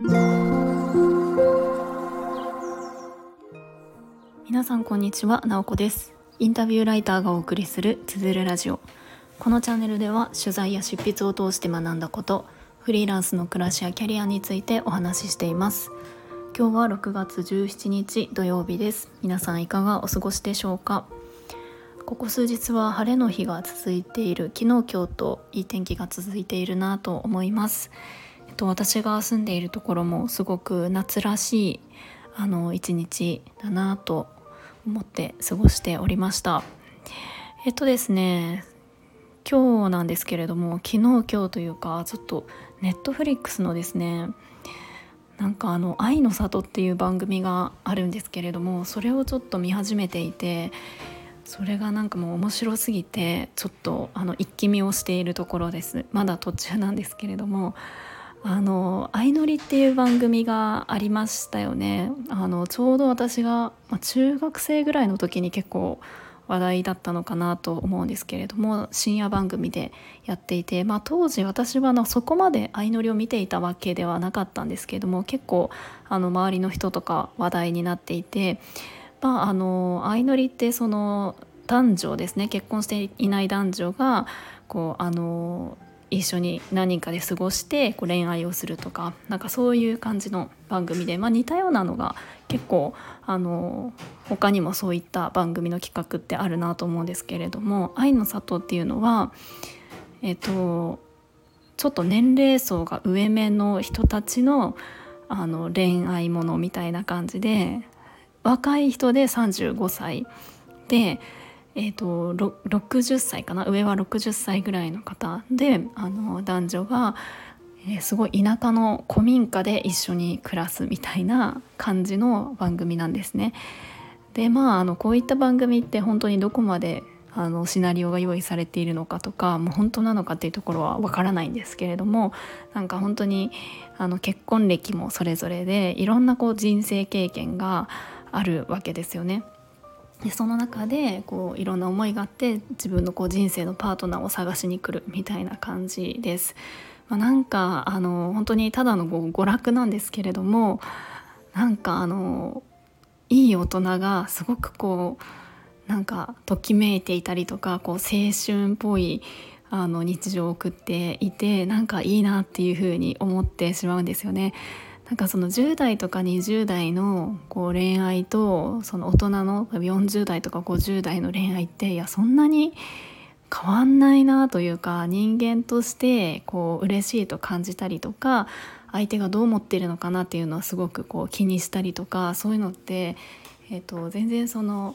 皆さんこんにちは、なおこです。インタビューライターがお送りするつづるラジオ。このチャンネルでは取材や執筆を通して学んだことフリーランスの暮らしやキャリアについてお話ししています。今日は6月17日土曜日です。皆さんいかがお過ごしでしょうか？ここ数日は晴れの日が続いている。昨日今日といい天気が続いているなと思います、と、私が住んでいるところもすごく夏らしいあの一日だなと思って過ごしておりました。えっとですね今日なんですけれども昨日今日というかちょっとネットフリックスのですねなんかあの「愛の里」っていう番組があるんですけれどもそれをちょっと見始めていてそれがなんかもう面白すぎてちょっとあの一気見をしているところです。まだ途中なんですけれどもあの「相乗り」っていう番組がありましたよね。あのちょうど私が、まあ、中学生ぐらいの時に結構話題だったのかなと思うんですけれども深夜番組でやっていて、まあ、当時私はのそこまで相乗りを見ていたわけではなかったんですけれども結構あの周りの人とか話題になっていてまあ、あの相乗りってその男女ですね結婚していない男女がこうあの一緒に何人かで過ごしてこう恋愛をするとかなんかそういう感じの番組で、まあ、似たようなのが結構あの他にもそういった番組の企画ってあるなと思うんですけれども「愛の里」っていうのはえっとちょっと年齢層が上目の人たちのあの恋愛ものみたいな感じで若い人で35歳で、えーと、60歳かな？上は60歳ぐらいの方であの男女が、えー、すごい田舎の古民家で一緒に暮らすみたいな感じの番組なんですね。でまああのこういった番組って本当にどこまであのシナリオが用意されているのかとかもう本当なのかっていうところはわからないんですけれどもなんか本当にあの結婚歴もそれぞれでいろんなこう人生経験があるわけですよね。でその中でこういろんな思いがあって自分のこう人生のパートナーを探しに来るみたいな感じです。まあ、なんかあの本当にただの娯楽なんですけれどもなんかあのいい大人がすごくこうなんかときめいていたりとかこう青春っぽいあの日常を送っていてなんかいいなっていうふうに思ってしまうんですよね。なんかその10代とか20代のこう恋愛とその大人の40代とか50代の恋愛っていやそんなに変わんないなというか人間としてこう嬉しいと感じたりとか相手がどう思ってるのかなっていうのはすごくこう気にしたりとかそういうのって、えー、と全然その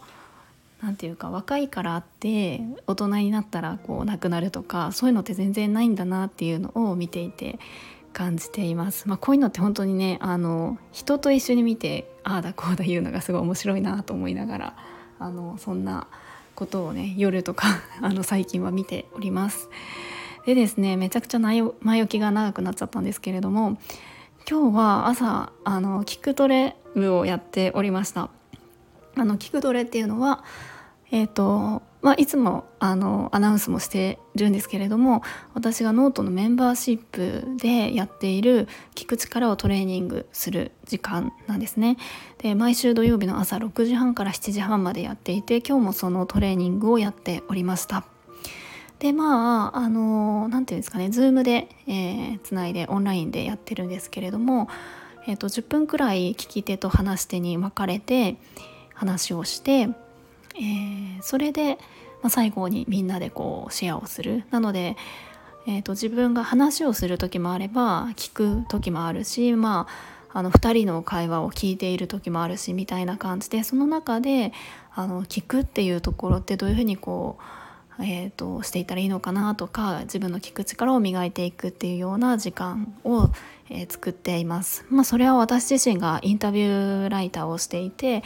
何て言うか若いからあって大人になったらこうなくなるとかそういうのって全然ないんだなっていうのを見ていて感じています。まあ、こういうのって本当にねあの人と一緒に見てああだこうだ言うのがすごい面白いなと思いながらあのそんなことをね夜とか あの最近は見ております。でですねめちゃくちゃ前置きが長くなっちゃったんですけれども今日は朝あの聞くトレ部をやっておりました。あの聞くトレっていうのはえっ、ー、とまあ、いつもあのアナウンスもしてるんですけれども私がノートのメンバーシップでやっている聞く力をトレーニングする時間なんですね。で毎週土曜日の朝6時半から7時半までやっていて今日もそのトレーニングをやっておりました。でまああの何て言うんですかね Zoom で、つないでオンラインでやってるんですけれども、えー、と10分くらい聞き手と話し手に分かれて話をしてえー、それで、まあ、最後にみんなでこうシェアをするなので、えーと、自分が話をする時もあれば聞く時もあるしまああの2人の会話を聞いている時もあるしみたいな感じでその中であの聞くっていうところってどういうふうにこう、えーと、していったらいいのかなとか自分の聞く力を磨いていくっていうような時間を、えー、作っています。まあ、それは私自身がインタビューライターをしていて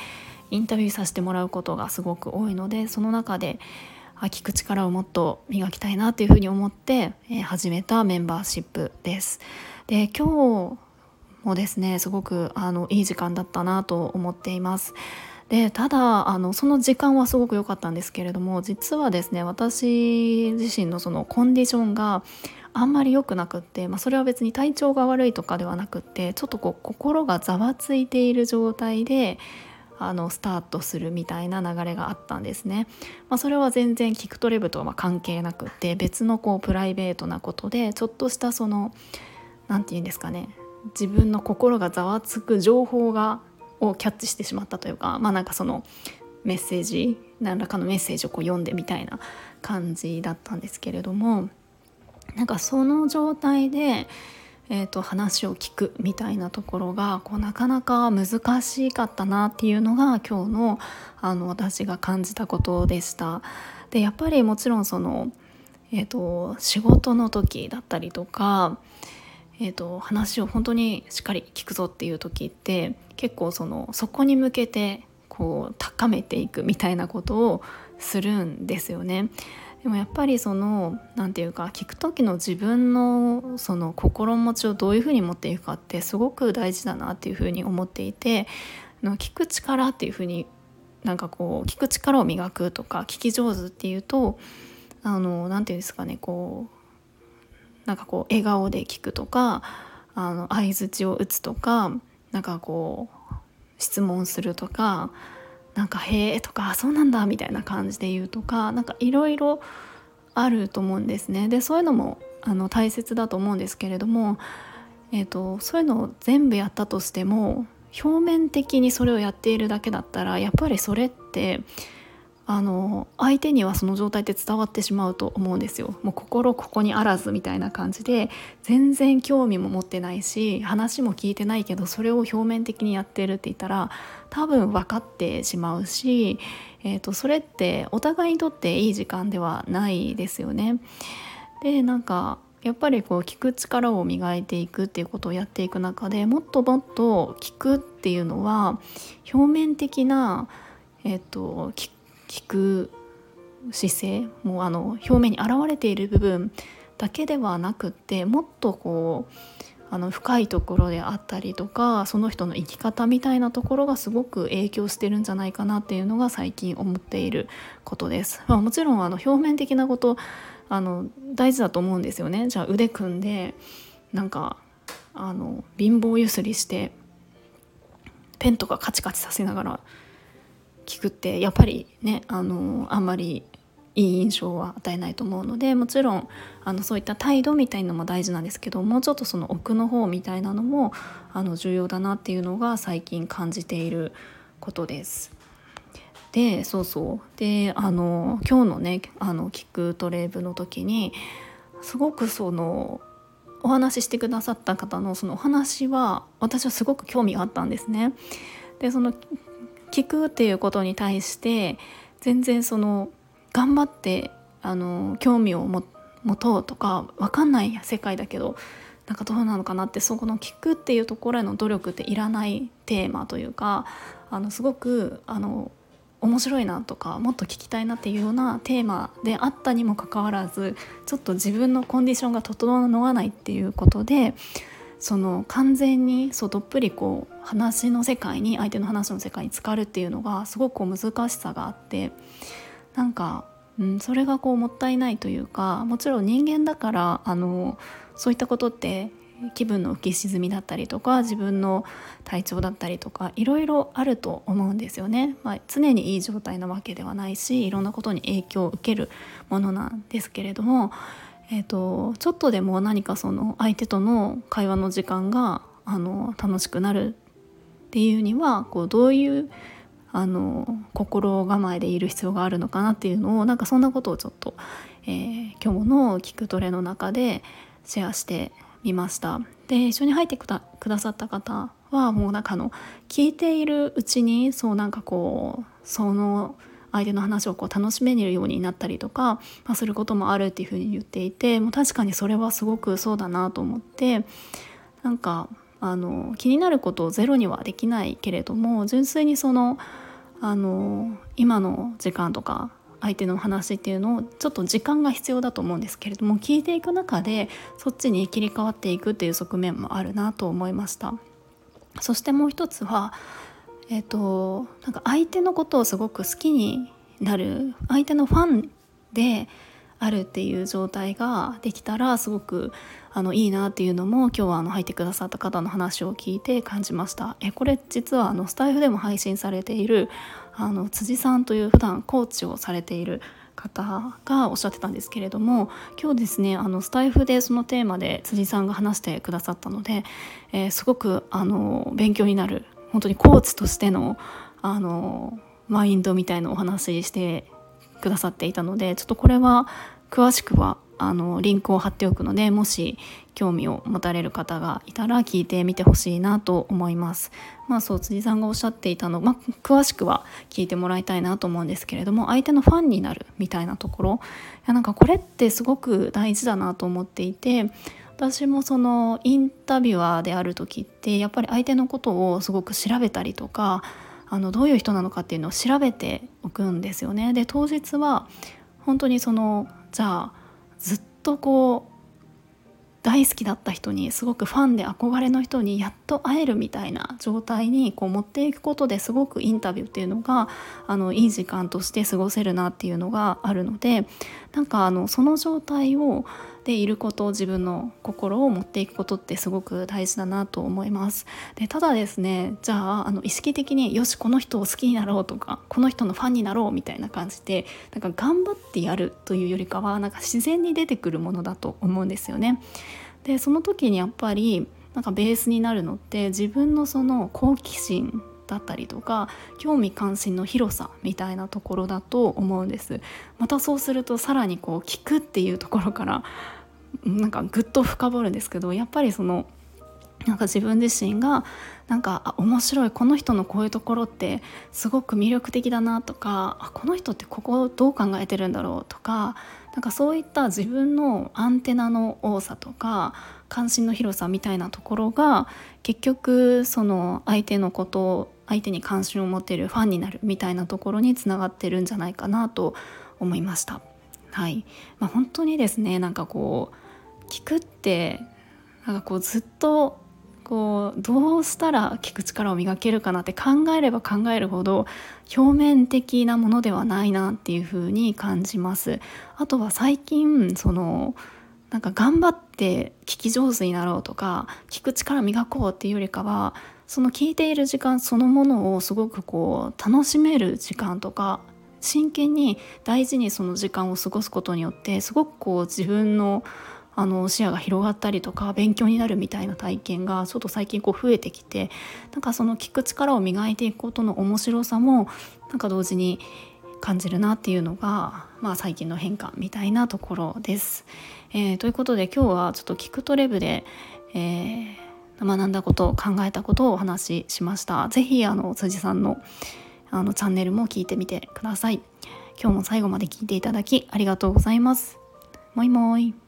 インタビューさせてもらうことがすごく多いのでその中で聞く力をもっと磨きたいなっていうふうに思って、え、始めたメンバーシップです。で今日もですねすごくあのいい時間だったなと思っています。でただあのその時間はすごく良かったんですけれども実はですね私自身のそのコンディションがあんまり良くなくって、まあ、それは別に体調が悪いとかではなくってちょっとこう心がざわついている状態であのスタートするみたいな流れがあったんですね。まあ、それは全然キクトレブとは関係なくて別のこうプライベートなことでちょっとしたその何て言うんですかね自分の心がざわつく情報がをキャッチしてしまったというかまあなんかそのメッセージ何らかのメッセージをこう読んでみたいな感じだったんですけれどもなんかその状態で、えーと、話を聞くみたいなところがこうなかなか難しかったなっていうのが今日のあの私が感じたことでした。でやっぱりもちろんその、えーと、仕事の時だったりとか、えーと話を本当にしっかり聞くぞっていう時って結構そのそこに向けてこう高めていくみたいなことをするんですよね。でもやっぱりその何て言うか聞く時の自分のその心持ちをどういうふうに持っていくかってすごく大事だなっていうふうに思っていての聞く力っていうふうになんかこう聞く力を磨くとか聞き上手っていうとあの何て言うんですかねこうなんかこう笑顔で聞くとかあの相づちを打つとかなんかこう質問するとかなんか「へえ」とか「そうなんだ」みたいな感じで言うとかなんかいろいろあると思うんですね。でそういうのもあの大切だと思うんですけれども、えーと、そういうのを全部やったとしても表面的にそれをやっているだけだったらやっぱりそれってあの相手にはその状態って伝わってしまうと思うんですよもう心ここにあらずみたいな感じで全然興味も持ってないし話も聞いてないけどそれを表面的にやってるって言ったら多分分かってしまうし、えーと、それってお互いにとっていい時間ではないですよね。でなんかやっぱりこう聞く力を磨いていくっていうことをやっていく中でもっともっと聞くっていうのは表面的な、えーと、聞聞く姿勢もうあの表面に現れている部分だけではなくってもっとこうあの深いところであったりとかその人の生き方みたいなところがすごく影響してるんじゃないかなっていうのが最近思っていることです。まあ、もちろんあの表面的なことあの大事だと思うんですよね。じゃあ腕組んでなんかあの貧乏ゆすりしてペンとかカチカチさせながら聞くってやっぱりねあのあんまりいい印象は与えないと思うのでもちろんあのそういった態度みたいのも大事なんですけどもうちょっとその奥の方みたいなのもあの重要だなっていうのが最近感じていることです。でそうそうであの今日のねあの聞くトレーブの時にすごくそのお話ししてくださった方のそのお話は私はすごく興味があったんですね。でその聞くっていうことに対して全然その頑張ってあの興味を持とうとか分かんない世界だけどなんかどうなのかなってそこの聞くっていうところへの努力っていらないテーマというかあのすごくあの面白いなとかもっと聞きたいなっていうようなテーマであったにもかかわらずちょっと自分のコンディションが整わないっていうことでその完全にそうどっぷりこう話の世界に相手の話の世界に浸かるっていうのがすごくこう難しさがあってなんか、うん、それがこうもったいないというかもちろん人間だからあのそういったことって気分の浮き沈みだったりとか自分の体調だったりとかいろいろあると思うんですよね、まあ、常にいい状態なわけではないしいろんなことに影響を受けるものなんですけれどもえーと、ちょっとでも何かその相手との会話の時間があの楽しくなるっていうにはこうどういうあの心構えでいる必要があるのかなっていうのをなんかそんなことをちょっと、えー、今日の「聞くトレ」の中でシェアしてみました。で一緒に入ってくださった方はもうなんかあの聞いているうちにそうなんかこうその相手の話をこう楽しめるようになったりとか、まあ、することもあるっていうふうに言っていてもう確かにそれはすごくそうだなと思ってなんかあの気になることをゼロにはできないけれども純粋にそのあの今の時間とか相手の話っていうのをちょっと時間が必要だと思うんですけれども聞いていく中でそっちに切り替わっていくっていう側面もあるなと思いました。そしてもう一つはえっ、となんか相手のことをすごく好きになる相手のファンであるっていう状態ができたらすごくあのいいなっていうのも今日はあの入ってくださった方の話を聞いて感じました。えこれ実はあのスタイフでも配信されているあの辻さんという普段コーチをされている方がおっしゃってたんですけれども今日ですねあのスタイフでそのテーマで辻さんが話してくださったので、えー、すごくあの勉強になる本当にコーチとしてのあのマインドみたいなお話ししてくださっていたのでちょっとこれは詳しくはあのリンクを貼っておくのでもし興味を持たれる方がいたら聞いてみてほしいなと思います。まあそう辻さんがおっしゃっていたの、まあ、詳しくは聞いてもらいたいなと思うんですけれども相手のファンになるみたいなところいやなんかこれってすごく大事だなと思っていて私もそのインタビュアーである時ってやっぱり相手のことをすごく調べたりとかあのどういう人なのかっていうのを調べておくんですよね。で当日は本当にそのじゃあずっとこう大好きだった人にすごくファンで憧れの人にやっと会えるみたいな状態にこう持っていくことですごくインタビューっていうのがあのいい時間として過ごせるなっていうのがあるのでなんかあのその状態をでいること自分の心を持っていくことってすごく大事だなと思います。でただですねじゃああの意識的によしこの人を好きになろうとかこの人のファンになろうみたいな感じでなんか頑張ってやるというよりかはなんか自然に出てくるものだと思うんですよね。でその時にやっぱりなんかベースになるのって自分のその好奇心だったりとか興味関心の広さみたいなところだと思うんです。またそうするとさらにこう聞くっていうところからなんかぐっと深掘るんですけどやっぱりそのなんか自分自身がなんかあ面白いこの人のこういうところってすごく魅力的だなとかあこの人ってここどう考えてるんだろうとかなんかそういった自分のアンテナの多さとか関心の広さみたいなところが結局その相手のことを相手に関心を持っているファンになるみたいなところにつながってるんじゃないかなと思いました。はいまあ、本当にですねなんかこう聞くってなんかこうずっとこうどうしたら聞く力を磨けるかなって考えれば考えるほど表面的なものではないなっていうふうに感じます。あとは最近そのなんか頑張って聞き上手になろうとか聞く力磨こうっていうよりかはその聞いている時間そのものをすごくこう楽しめる時間とか真剣に大事にその時間を過ごすことによってすごくこう自分のあの視野が広がったりとか勉強になるみたいな体験がちょっと最近こう増えてきてなんかその聞く力を磨いていくことの面白さもなんか同時に感じるなっていうのが、まあ、最近の変化みたいなところです。えー、ということで今日はちょっと聞くトレブで、えー、学んだこと考えたことをお話ししました。是非あの辻さんのあのチャンネルも聞いてみてください。今日も最後まで聞いていただきありがとうございます。もいもい。